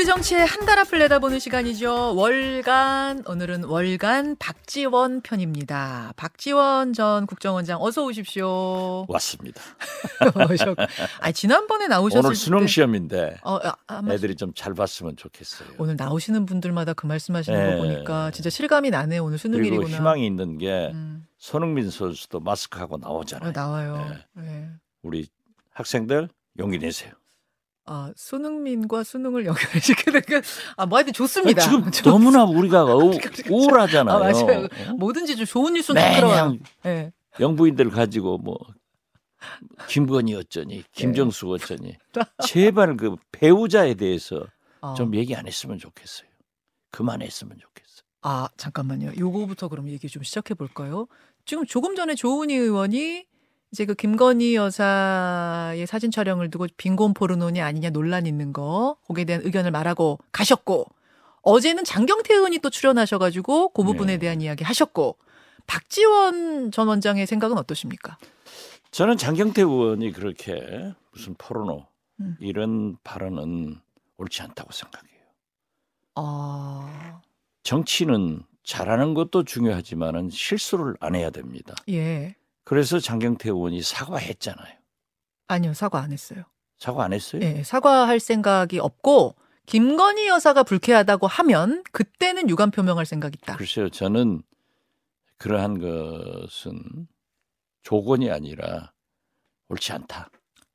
우리 정치의 한달 앞을 내다보는 시간이죠. 월간 오늘은 월간 박지원 편입니다. 박지원 전 국정원장 어서 오십시오. 왔습니다. 아 지난번에 나오셨을 오늘 수능 때 시험인데 어, 아, 애들이 좀 잘 봤으면 좋겠어요. 오늘 나오시는 분들마다 그 말씀하시는 네. 거 보니까 진짜 실감이 나네 오늘 그리고 수능일이구나. 희망이 있는 게 음, 손흥민 선수도 마스크하고 어, 나오잖아요. 나와요. 네. 네. 우리 학생들 용기 내세요. 아 손흥민과 수능을 연결시키는 게 아 뭐 하여튼 좋습니다. 지금 좋- 너무나 우리가 우, 우울하잖아요. 아, 맞아요. 어? 뭐든지 좀 좋은 뉴스는 좀 들어요. 네. 영부인들 가지고 뭐 김건희 어쩌니, 김정수 어쩌니 제발 그 배우자에 대해서 어. 좀 얘기 안 했으면 좋겠어요. 그만했으면 좋겠어요. 아 잠깐만요. 요거부터 그럼 얘기 좀 시작해 볼까요? 지금 조금 전에 조은희 의원이 이제 그 김건희 여사의 사진 촬영을 두고 빈곤 포르노니 아니냐 논란 있는 거 거기에 대한 의견을 말하고 가셨고 어제는 장경태 의원이 또 출연하셔가지고 그 부분에 네. 대한 이야기 하셨고 박지원 전 원장의 생각은 어떠십니까? 저는 장경태 의원이 그렇게 무슨 포르노 음. 이런 발언은 옳지 않다고 생각해요. 아 정치는 잘하는 것도 중요하지만은 실수를 안 해야 됩니다. 예. 그래서 장경태 의원이 사과했잖아요. 아니요 사과 안 했어요. 사과 안 했어요? 예, 사과할 생각이 없고 김건희 여사가 불쾌하다고 하면 그때는 유감 표명할 생각 있다. 글쎄요, 저는 그러한 것은 조건이 아니라 옳지 않다.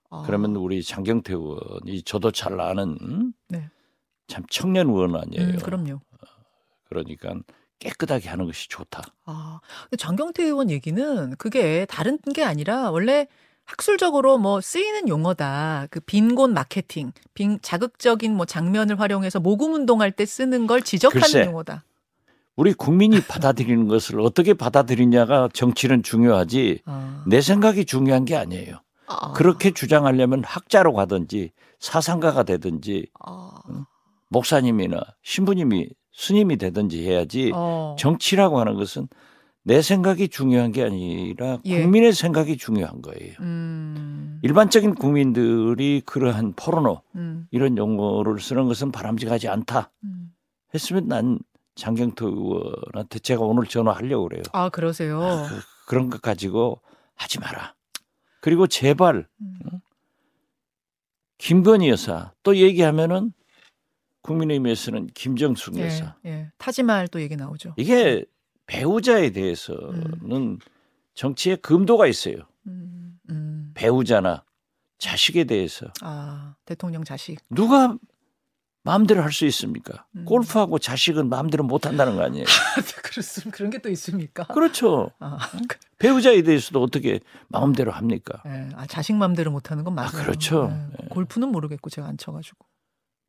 아, 그러면 우리 장경태 의원이 저도 잘 아는 네. 참 청년 의원 아니에요. 음, 그럼요. 그러니까 깨끗하게 하는 것이 좋다. 아, 장경태 의원 얘기는 그게 다른 게 아니라 원래 학술적으로 뭐 쓰이는 용어다. 그 빈곤 마케팅, 빈 자극적인 뭐 장면을 활용해서 모금 운동할 때 쓰는 걸 지적하는 글쎄. 용어다. 우리 국민이 받아들이는 것을 어떻게 받아들이냐가 정치는 중요하지 아, 내 생각이 중요한 게 아니에요. 아, 그렇게 주장하려면 학자로 가든지 사상가가 되든지 아, 목사님이나 신부님이 스님이 되든지 해야지 어, 정치라고 하는 것은 내 생각이 중요한 게 아니라 예. 국민의 생각이 중요한 거예요. 음, 일반적인 국민들이 그러한 포르노 음, 이런 용어를 쓰는 것은 바람직하지 않다 음. 했으면 난 장경태 의원한테 제가 오늘 전화하려고 그래요. 아 그러세요. 그, 그런 것 가지고 하지 마라. 그리고 제발 음. 김건희 여사 또 얘기하면은 국민의힘에서는 김정숙 예, 여사 예. 타지말 또 얘기 나오죠. 이게 배우자에 대해서는 정치에 금도가 있어요. 음, 음. 배우자나 자식에 대해서 아 대통령 자식. 누가 마음대로 할 수 있습니까? 음. 골프하고 자식은 마음대로 못 한다는 거 아니에요. 그렇습 그런 게 또 있습니까? 그렇죠. 아, 배우자에 대해서도 어떻게 마음대로 합니까? 예. 아 자식 맘대로 못 하는 건 맞아요. 아, 그렇죠. 예. 예. 골프는 모르겠고 제가 안 쳐가지고.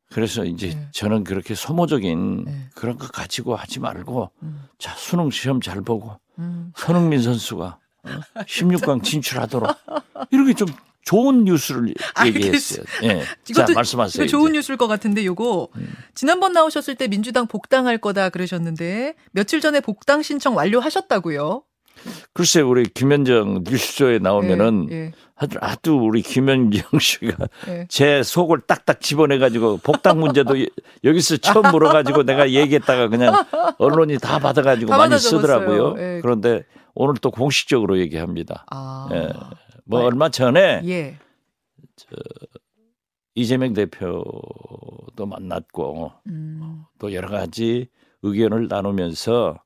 그래서 이제 네. 저는 그렇게 소모적인 네. 그런 거 가지고 하지 말고 음, 자 수능 시험 잘 보고 음. 손흥민 선수가 어, 16강 진출하도록 이렇게 좀 좋은 뉴스를 얘기했어요. 예. 자 이것도- 말씀하세요. 이거 좋은 이제. 뉴스일 것 같은데 요거 음. 지난번 나오셨을 때 민주당 복당할 거다 그러셨는데 며칠 전에 복당 신청 완료하셨다고요? 글쎄 우리 김현정 뉴스쇼에 나오면은 예, 아주, 아주 우리 김현정 씨가 예, 예. 제 속을 딱딱 집어내 가지고 복당 문제도 여- 여기서 처음 물어 가지고 내가 얘기했다가 그냥 언론이 다 받아 가지고 다 많이 받아. 쓰더라고요. 예. 그런데 오늘 또 공식적으로 얘기합니다. 아, 예. 뭐 네. 얼마 전에 예. 이재명 대표도 만났고 음, 또 여러 가지 의견을 나누면서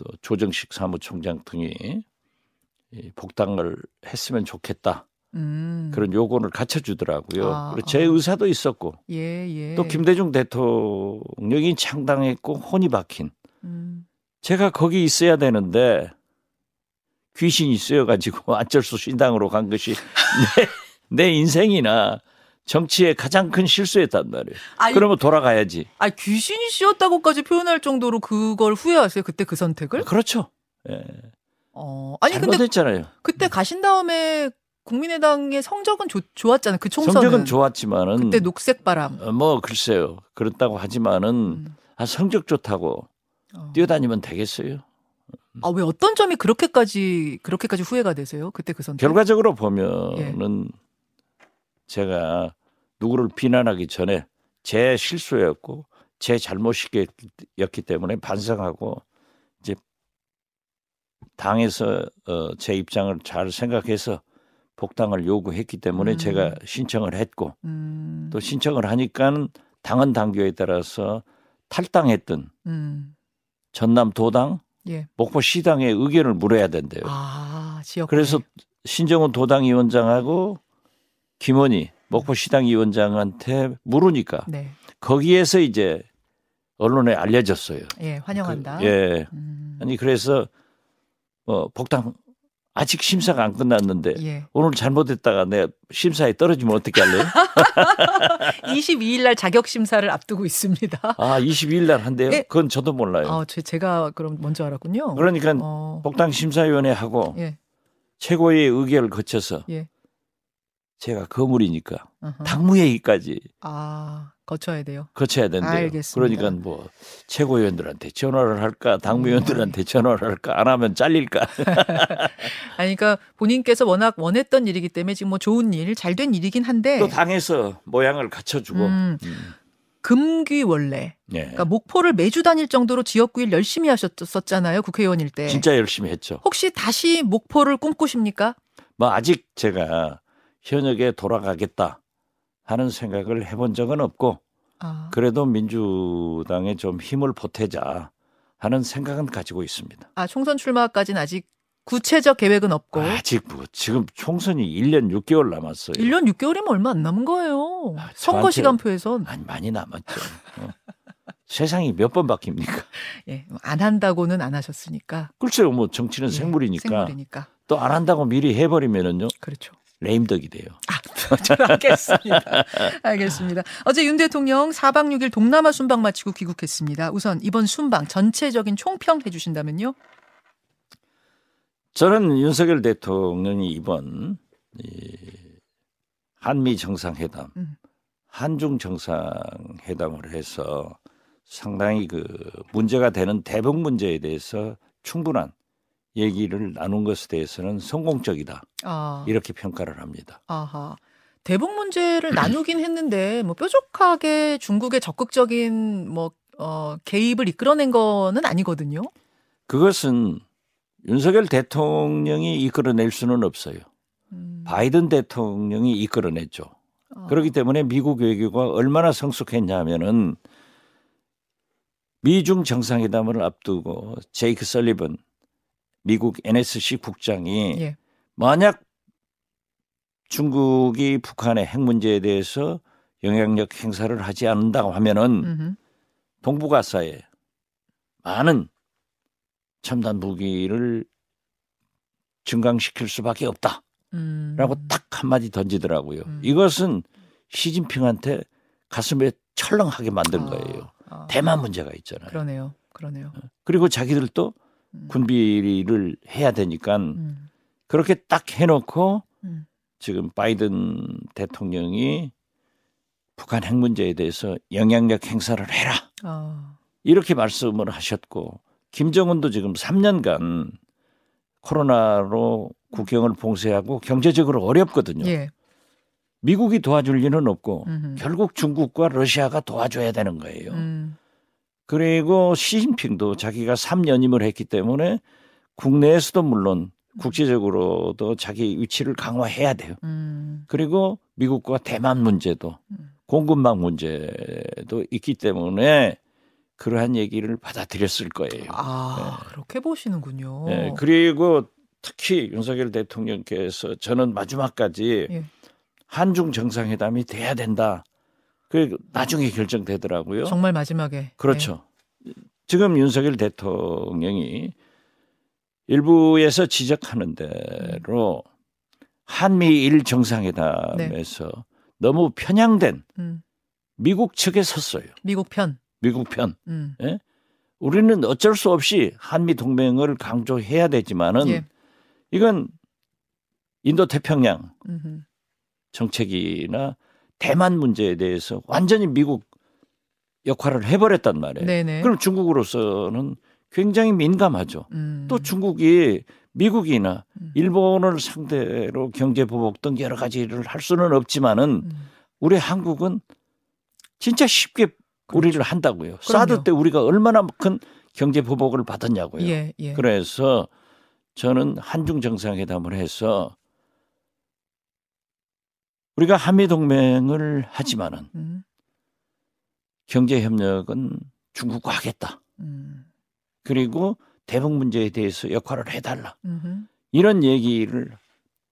또 조정식 사무총장 등이 이 복당을 했으면 좋겠다 음. 그런 요건을 갖춰주더라고요. 아, 그리고 제 아. 의사도 있었고 예, 예. 또 김대중 대통령이 창당했고 혼이 박힌 음, 제가 거기 있어야 되는데 귀신이 쓰여가지고 안철수 신당으로 간 것이 내, 내 인생이나 정치의 가장 큰 실수였단 말이에요. 아니, 그러면 돌아가야지. 아 귀신이 씌었다고까지 표현할 정도로 그걸 후회하세요? 그때 그 선택을? 그렇죠. 예. 어, 아니 근데 잘못했잖아요. 그때 가신 다음에 국민의당의 성적은 좋, 좋았잖아요. 그 총선은. 성적은 좋았지만은 그때 녹색 바람. 어, 뭐 글쎄요. 그렇다고 하지만은 음. 아, 성적 좋다고 어. 뛰어다니면 되겠어요. 아, 왜 어떤 점이 그렇게까지 그렇게까지 후회가 되세요? 그때 그 선택. 결과적으로 예. 보면은 제가 누구를 비난하기 전에 제 실수였고 제 잘못이었기 때문에 반성하고 이제 당에서 어, 제 입장을 잘 생각해서 복당을 요구했기 때문에 음. 제가 신청을 했고 음. 또 신청을 하니까 당헌 당규에 따라서 탈당했던 음. 전남 도당, 예. 목포 시당의 의견을 물어야 된대요. 아. 그래서 신정훈 도당 위원장하고 김원희 목포 시당 위원장한테 물으니까 네. 거기에서 이제 언론에 알려졌어요. 예, 환영한다. 그, 예. 음. 아니 그래서 뭐 복당 아직 심사가 안 끝났는데 예. 오늘 잘못했다가 내 심사에 떨어지면 어떻게 할래요? 22일 날 자격 심사를 앞두고 있습니다. 아, 22일 날 한대요. 예. 그건 저도 몰라요. 아, 제, 제가 그럼 먼저 알았군요. 그러니까 어. 복당 심사위원회하고 예. 최고의 의결을 거쳐서 예. 제가 거물이니까 어허. 당무회의까지 아, 거쳐야 돼요. 거쳐야 된대요. 알겠습니다. 그러니까 뭐 최고위원들한테 전화를 할까, 당무위원들한테 전화를 할까, 안 하면 잘릴까. 아니, 그러니까 본인께서 워낙 원했던 일이기 때문에 지금 뭐 좋은 일, 잘 된 일이긴 한데. 또 당에서 모양을 갖춰주고. 음, 음. 금귀 원래. 예. 그러니까 목포를 매주 다닐 정도로 지역구 일 열심히 하셨었잖아요. 국회의원일 때. 진짜 열심히 했죠. 혹시 다시 목포를 꿈꾸십니까? 뭐 아직 제가 현역에 돌아가겠다 하는 생각을 해본 적은 없고 아, 그래도 민주당에 좀 힘을 보태자 하는 생각은 가지고 있습니다. 아 총선 출마까지는 아직 구체적 계획은 없고. 아직 뭐 지금 총선이 1년 6개월 남았어요. 1년 6개월이면 얼마 안 남은 거예요. 아, 선거 시간표에선. 아니 많이 남았죠. 어. 세상이 몇 번 바뀝니까? 예, 안 한다고는 안 하셨으니까. 글쎄요, 뭐 정치는 예, 생물이니까 생물이니까. 또 안 한다고 미리 해버리면은요 그렇죠. 레임덕이 돼요. 아, 잘 알겠습니다. 알겠습니다. 어제 윤 대통령 4박 6일 동남아 순방 마치고 귀국했습니다. 우선 이번 순방 전체적인 총평 해주신다면요? 저는 윤석열 대통령이 이번 이 한미 정상회담, 음. 한중 정상회담을 해서 상당히 그 문제가 되는 대북 문제에 대해서 충분한 얘기를 나눈 것에 대해서는 성공적이다 아, 이렇게 평가를 합니다. 아하. 대북 문제를 나누긴 했는데 뭐 뾰족하게 중국의 적극적인 뭐 어, 개입을 이끌어낸 거는 아니거든요. 그것은 윤석열 대통령이 이끌어낼 수는 없어요. 음, 바이든 대통령이 이끌어냈죠. 아, 그렇기 때문에 미국 외교가 얼마나 성숙했냐면은 미중 정상회담을 앞두고 제이크 설리번 미국 NSC 국장이 예. 만약 중국이 북한의 핵 문제에 대해서 영향력 행사를 하지 않는다고 하면은 음흠. 동북아사에 많은 첨단 무기를 증강시킬 수밖에 없다라고 음. 딱 한마디 던지더라고요. 음. 이것은 시진핑한테 가슴에 철렁하게 만든 아, 거예요. 아, 대만 문제가 있잖아요. 그러네요. 그러네요. 그리고 자기들도 음. 군비를 해야 되니까 음, 그렇게 딱 해놓고 음. 지금 바이든 대통령이 북한 핵 문제에 대해서 영향력 행사를 해라. 아, 이렇게 말씀을 하셨고 김정은도 지금 3년간 코로나로 국경을 봉쇄하고 경제적으로 어렵거든요. 예. 미국이 도와줄 리는 없고 음흠. 결국 중국과 러시아가 도와줘야 되는 거예요. 음, 그리고 시진핑도 자기가 3년임을 했기 때문에 국내에서도 물론 국제적으로도 자기 위치를 강화해야 돼요. 음, 그리고 미국과 대만 문제도 음. 공급망 문제도 있기 때문에 그러한 얘기를 받아들였을 거예요. 아, 그렇게 보시는군요. 예, 그리고 특히 윤석열 대통령께서 저는 마지막까지 예. 한중 정상회담이 돼야 된다. 그 나중에 결정되더라고요. 정말 마지막에. 그렇죠. 지금 윤석열 대통령이 일부에서 지적하는 대로 한미일 정상회담에서 너무 편향된 예. 음, 미국 측에 섰어요. 미국 편. 미국 편. 음, 우리는 어쩔 수 없이 한미 동맹을 강조해야 되지만은 예. 이건 인도 태평양 음흠. 정책이나 대만 문제에 대해서 완전히 미국 역할을 해버렸단 말이에요. 네네. 그럼 중국으로서는 굉장히 민감하죠. 음, 또 중국이 미국이나 음. 일본을 상대로 경제 보복 등 여러 가지를 할 수는 없지만은 음, 우리 한국은 진짜 쉽게 우리를 한다고요. 그렇죠. 그럼요. 사드 때 우리가 얼마나 큰 경제 보복을 받았냐고요. 예, 예. 그래서 저는 한중 정상회담을 해서 우리가 한미 동맹을 하지만은 음, 경제 협력은 중국과 하겠다. 음, 그리고 대북 문제에 대해서 역할을 해달라. 음흠, 이런 얘기를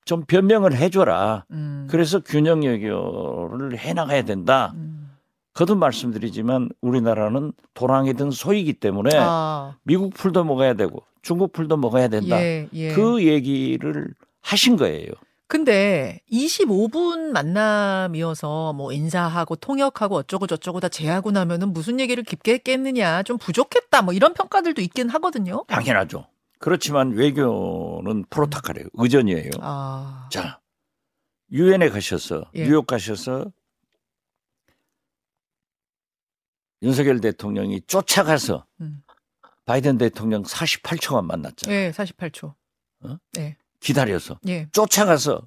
좀 변명을 해줘라. 음, 그래서 균형 외교를 해나가야 된다. 음. 거듭 말씀드리지만 우리나라는 도랑이 든 소이기 때문에 아, 미국 풀도 먹어야 되고 중국 풀도 먹어야 된다. 예, 예. 그 얘기를 하신 거예요. 근데 25분 만남이어서 뭐 인사하고 통역하고 어쩌고 저쩌고 다 제하고 나면은 무슨 얘기를 깊게 했겠느냐 좀 부족했다 뭐 이런 평가들도 있긴 하거든요. 당연하죠. 그렇지만 외교는 프로토콜이에요. 의전이에요. 아, 자, 유엔에 가셔서 예. 뉴욕 가셔서 윤석열 대통령이 쫓아가서 음. 바이든 대통령 48초간 만났잖아요. 예, 48초. 어? 예, 기다려서 예. 쫓아가서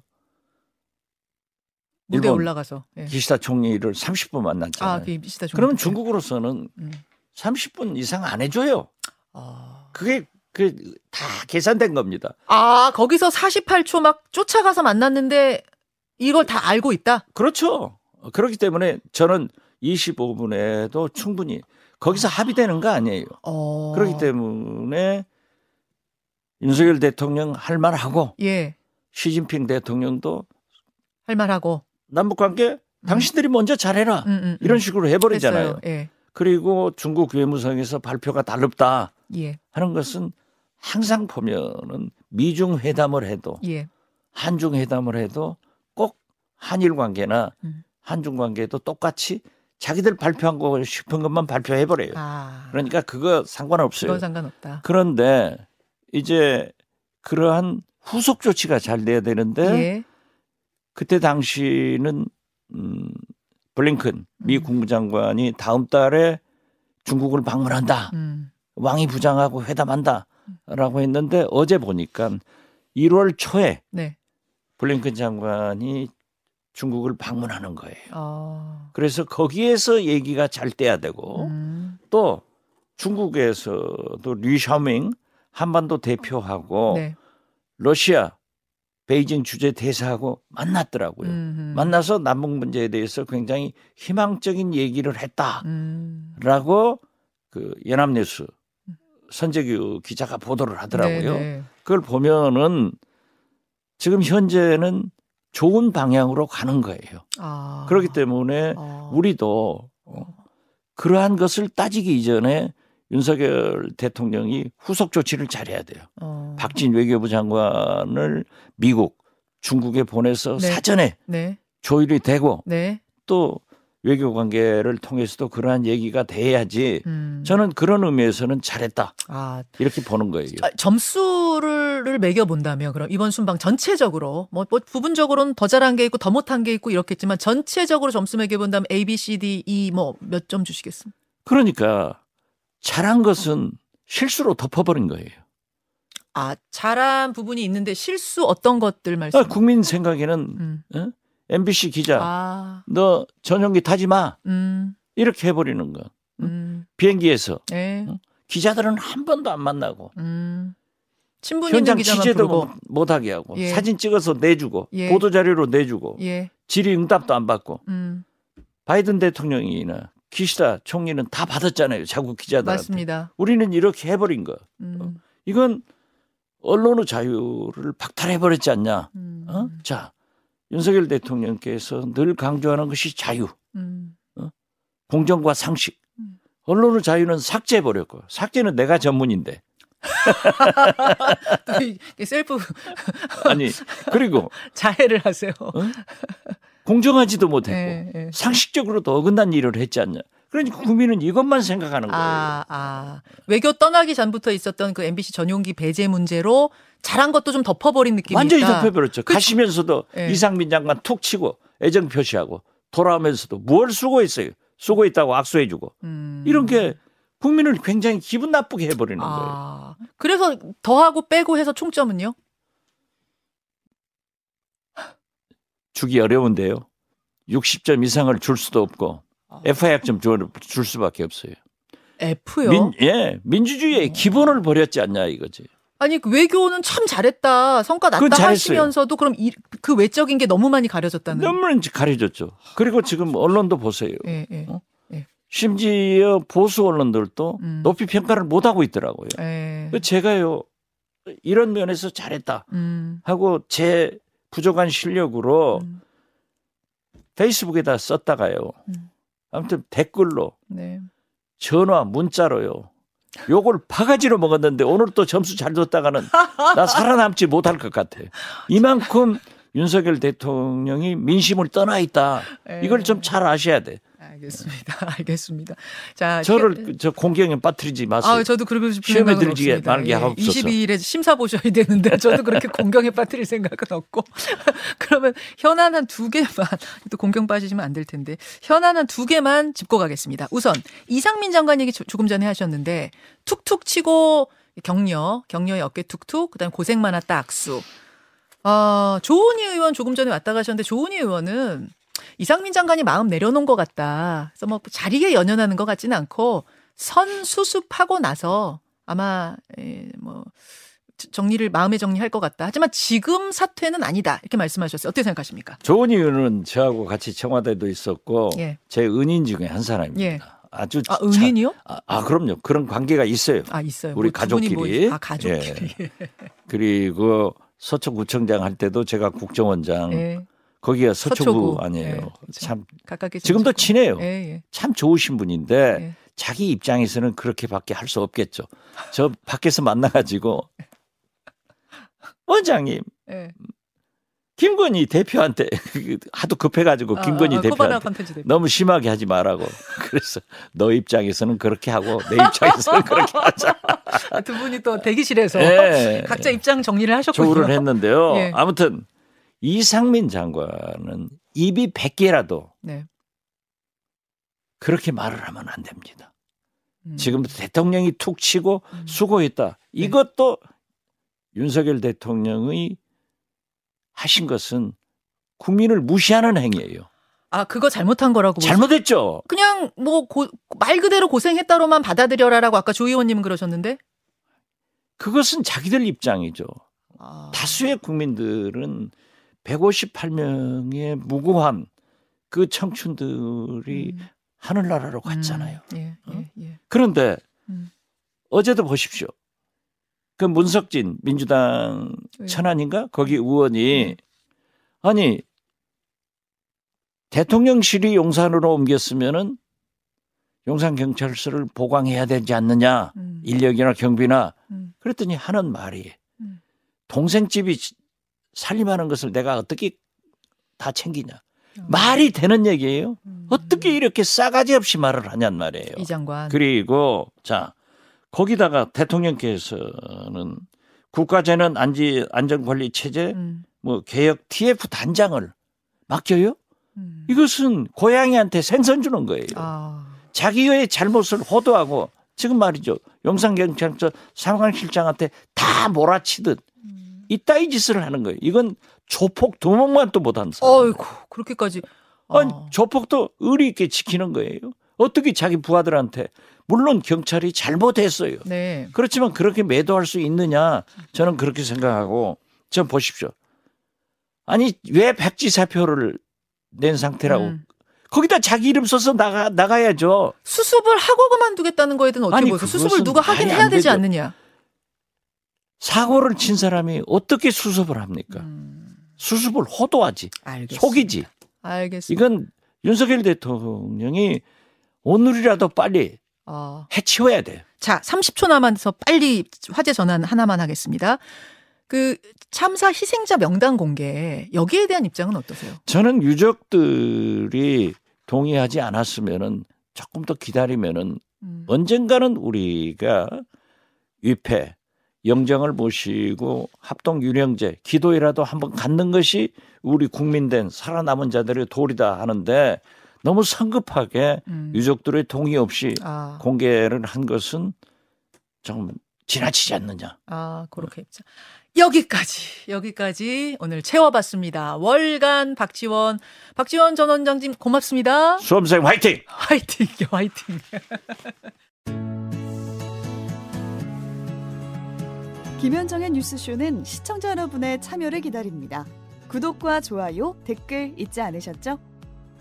무대 올라가서. 예. 기시다 총리를 30분 만났잖아요. 아, 그 비시다 좀. 그러면 중국으로서는 음. 30분 이상 안 해줘요. 아. 그게 그 다 계산된 겁니다. 아, 거기서 48초 막 쫓아가서 만났는데 이걸 다 알고 있다. 그렇죠. 그렇기 때문에 저는 25분에도 충분히 거기서 합의되는 거 아니에요. 어. 그렇기 때문에 윤석열 대통령 할 말하고 예. 시진핑 대통령도 할 말하고. 남북 관계 당신들이 먼저 잘해라 음, 음, 음. 이런 식으로 해버리잖아요. 예. 그리고 중국 외무성에서 발표가 다릅다 예. 하는 것은 항상 보면은 미중 회담을 해도 예. 한중 회담을 해도 꼭 한일 관계나 음. 한중 관계도 똑같이 자기들 발표한 거 싶은 것만 발표해 버려요. 아. 그러니까 그거 상관없어요. 그건 상관없다. 그런데 이제 그러한 후속 조치가 잘 돼야 되는데 예. 그때 당시는 음 블링컨 미 음. 국무장관이 다음 달에 중국을 방문한다. 음. 왕이 부장하고 회담한다라고 했는데 어제 보니까 1월 초에 네. 블링컨 장관이 중국을 방문하는 거예요. 어. 그래서 거기에서 얘기가 잘 돼야 되고 음. 또 중국에서도 리샤밍 한반도 대표하고 네. 러시아 베이징 주재 대사하고 만났더라고요. 음흠. 만나서 남북 문제에 대해서 굉장히 희망적인 얘기를 했다라고 음. 그 연합뉴스 선재규 기자가 보도를 하더라고요. 네, 네. 그걸 보면은 지금 현재는 좋은 방향으로 가는 거예요. 아. 그렇기 때문에 어. 우리도 어, 그러한 것을 따지기 이전에 윤석열 대통령이 후속 조치를 잘해야 돼요. 어. 박진 외교부 장관을 미국, 중국에 보내서 네. 사전에 네. 조율이 되고 네. 또 외교 관계를 통해서도 그러한 얘기가 돼야지 음. 저는 그런 의미에서는 잘했다 아, 이렇게 보는 거예요. 아, 점수를 매겨 본다면 그럼 이번 순방 전체적으로 뭐, 뭐 부분적으로는 더 잘한 게 있고 더 못한 게 있고 이렇겠지만 전체적으로 점수 매겨 본다면 A, B, C, D, E 뭐 몇 점 주시겠습니까? 그러니까 잘한 것은 실수로 덮어버린 거예요. 아, 잘한 부분이 있는데 실수 어떤 것들 말씀? 아, 국민 생각에는 음. 어? MBC 기자 아, 너 전용기 타지 마 음, 이렇게 해버리는 거. 음, 비행기에서 네, 기자들은 한 번도 안 만나고 음. 친분 현장 취재도 못- 못하게 하고 예. 사진 찍어서 내주고 예. 보도 자료로 내주고 예, 질의응답도 안 받고 음, 바이든 대통령이나 기시다 총리는 다 받았잖아요. 자국 기자들한테. 맞습니다. 우리는 이렇게 해버린 거. 음, 이건 언론의 자유를 박탈해버렸지 않냐. 음, 어? 자, 윤석열 대통령께서 늘 강조하는 것이 자유, 음, 공정과 상식. 음. 언론의 자유는 삭제해버렸고, 삭제는 내가 전문인데. 셀프 아니, 그리고 자해를 하세요. 공정하지도 못했고, 예, 예. 상식적으로도 어긋난 일을 했지 않냐. 그러니까 국민은 이것만 생각하는 거예요. 아, 아. 외교 떠나기 전부터 있었던 그 MBC 전용기 배제 문제로 잘한 것도 좀 덮어버린 느낌이 완전히 있다. 덮여버렸죠. 그쵸? 가시면서도 예. 이상민 장관 툭 치고 애정 표시하고 돌아오면서도 뭘 수고했어요. 수고했다고 악수해주고 음. 이런 게 국민을 굉장히 기분 나쁘게 해버리는 거예요. 아. 그래서 더하고 빼고 해서 총점은요? 주기 어려운데요. 60점 이상을 줄 수도 없고 F 학점 줄, 줄 수밖에 없어요. F요? 민, 예, 민주주의의 어. 기본을 버렸지 않냐 이거지. 아니 그 외교는 참 잘했다 성과 났다. 하시면서도 그럼 이, 그 외적인 게 너무 많이 가려졌다는. 너무 가려졌죠. 그리고 지금 언론도 보세요. 예, 예. 어? 심지어 보수 언론들도 음. 높이 평가를 못 하고 있더라고요. 예. 제가요 이런 면에서 잘했다 음. 하고 제 부족한 실력으로 음. 페이스북에다 썼다가요. 음. 아무튼 댓글로 네. 전화 문자로요. 요걸 바가지로 먹었는데 오늘 또 점수 잘 줬다가는 나 살아남지 못할 것 같아. 이만큼 윤석열 대통령이 민심을 떠나 있다. 예. 이걸 좀 잘 아셔야 돼. 알겠습니다. 알겠습니다. 자, 저를 저 공경에 빠뜨리지 마세요. 아, 저도 그러고 싶은 시험에 들지 없습니다. 말게 하옵소서. 22일에 심사 보셔야 되는데 저도 그렇게 공경에 빠뜨릴 생각은 없고 그러면 현안 한 두 개만 또 공경 빠지시면 안 될 텐데 현안 한 두 개만 짚고 가겠습니다. 우선 이상민 장관 얘기 조- 조금 전에 하셨는데 툭툭 치고 격려, 격려의 어깨 툭툭, 그다음 에 고생 많았다 악수. 아, 조은희 의원 조금 전에 왔다 가셨는데 조은희 의원은 이상민 장관이 마음 내려놓은 것 같다. 그래서 뭐 자리에 연연하는 것 같지는 않고 선 수습하고 나서 아마 에, 뭐 정리를 마음의 정리할 것 같다. 하지만 지금 사퇴는 아니다. 이렇게 말씀하셨어요. 어떻게 생각하십니까? 좋은 이유는 저하고 같이 청와대도 있었고 예. 제 은인 중에 한 사람입니다. 예. 아주 아, 참- 은인이요? 아, 아, 그럼요. 그런 관계가 있어요. 아, 있어요. 우리 분이 가족끼리. 뭐, 아, 가족끼리. 그리고 서초구청장 할 때도 제가 국정원장 예. 거기가 서초구, 서초구. 아니에요. 예, 그렇죠. 참 가깝게 지금도. 친해요. 예, 예. 참 좋으신 분인데 예. 자기 입장에서는 그렇게밖에 할 수 없겠죠. 저 밖에서 만나가지고 원장님 예. 김건희 대표한테 하도 급해가지고 김건희 아, 아, 코바나 대표한테. 너무 심하게 하지 말라고. 그래서 너 입장에서는 그렇게 하고 내 입장에서는 그렇게 하자. 아, 두 분이 또 대기실에서 예. 각자 입장 정리를 하셨군요. 조율을 했는데요. 예. 아무튼 이상민 장관은 입이 100개라도 네. 그렇게 말을 하면 안 됩니다. 음. 지금 대통령이 툭 치고 음. 수고했다. 이것도 윤석열 대통령의 하신 것은 국민을 무시하는 행위예요. 아, 그거 잘못한 거라고 잘못했죠. 그냥 뭐 말 그대로 고생했다로만 받아들여라라고 아까 조 의원님은 그러셨는데 그것은 자기들 입장이죠. 아, 다수의 국민들은 158명의 무고한 그 청춘들이 음, 하늘나라로 갔잖아요. 음, 예, 어? 예, 예. 그런데 음. 어제도 보십시오. 그 문석진 민주당 예. 천안인가 거기 의원이 네. 아니 대통령실이 용산으로 옮겼으면은 용산 경찰서를 보강해야 되지 않느냐 음, 인력이나 경비나 음, 그랬더니 하는 말이 음. 동생 집이 살림하는 것을 내가 어떻게 다 챙기냐 어, 말이 되는 얘기예요. 음. 어떻게 이렇게 싸가지 없이 말을 하냔 말이에요. 이 장관 그리고 자 거기다가 대통령께서는 국가재난 안지 안전관리 체제 음, 뭐 개혁 TF 단장을 맡겨요? 음. 이것은 고양이한테 생선 주는 거예요. 아, 자기의 잘못을 호도하고 지금 말이죠. 용산경찰서 상황실장한테 다 몰아치듯 음. 이따위 짓을 하는 거예요. 이건 조폭 두목만 또 못한 사람. 어이구 그렇게까지 아, 아니, 조폭도 의리 있게 지키는 거예요. 어떻게 자기 부하들한테 물론 경찰이 잘못했어요. 네. 그렇지만 그렇게 매도할 수 있느냐 저는 그렇게 생각하고 전 보십시오. 아니 왜 백지 사표를 낸 상태라고 음. 거기다 자기 이름 써서 나가 나가야죠. 수습을 하고 그만두겠다는 거에 대해서는 어떻게 보세요? 수습을 누가 하긴 해야 안 되지. 않느냐? 사고를 친 사람이 어떻게 수습을 합니까? 음, 수습을 호도하지 알겠습니다. 속이지. 알겠습니다. 이건 윤석열 대통령이 오늘이라도 빨리 아. 해치워야 돼. 자, 30초 남아서 빨리 화제 전환 하나만 하겠습니다. 그 참사 희생자 명단 공개 여기에 대한 입장은 어떠세요? 저는 유족들이 동의하지 않았으면은 조금 더 기다리면은 음. 언젠가는 우리가 위패 영정을 모시고 합동 유령제 기도이라도 한번 갖는 것이 우리 국민된 살아남은 자들의 도리다 하는데 너무 성급하게 음. 유족들의 동의 없이 아, 공개를 한 것은 좀 지나치지 않느냐. 아, 그렇게 입장. 여기까지 여기까지 오늘 채워봤습니다. 월간 박지원 박지원 전 원장님 고맙습니다. 수험생 화이팅! 화이팅 화이팅. 김현정의 뉴스쇼는 시청자 여러분의 참여를 기다립니다. 구독과 좋아요, 댓글 잊지 않으셨죠?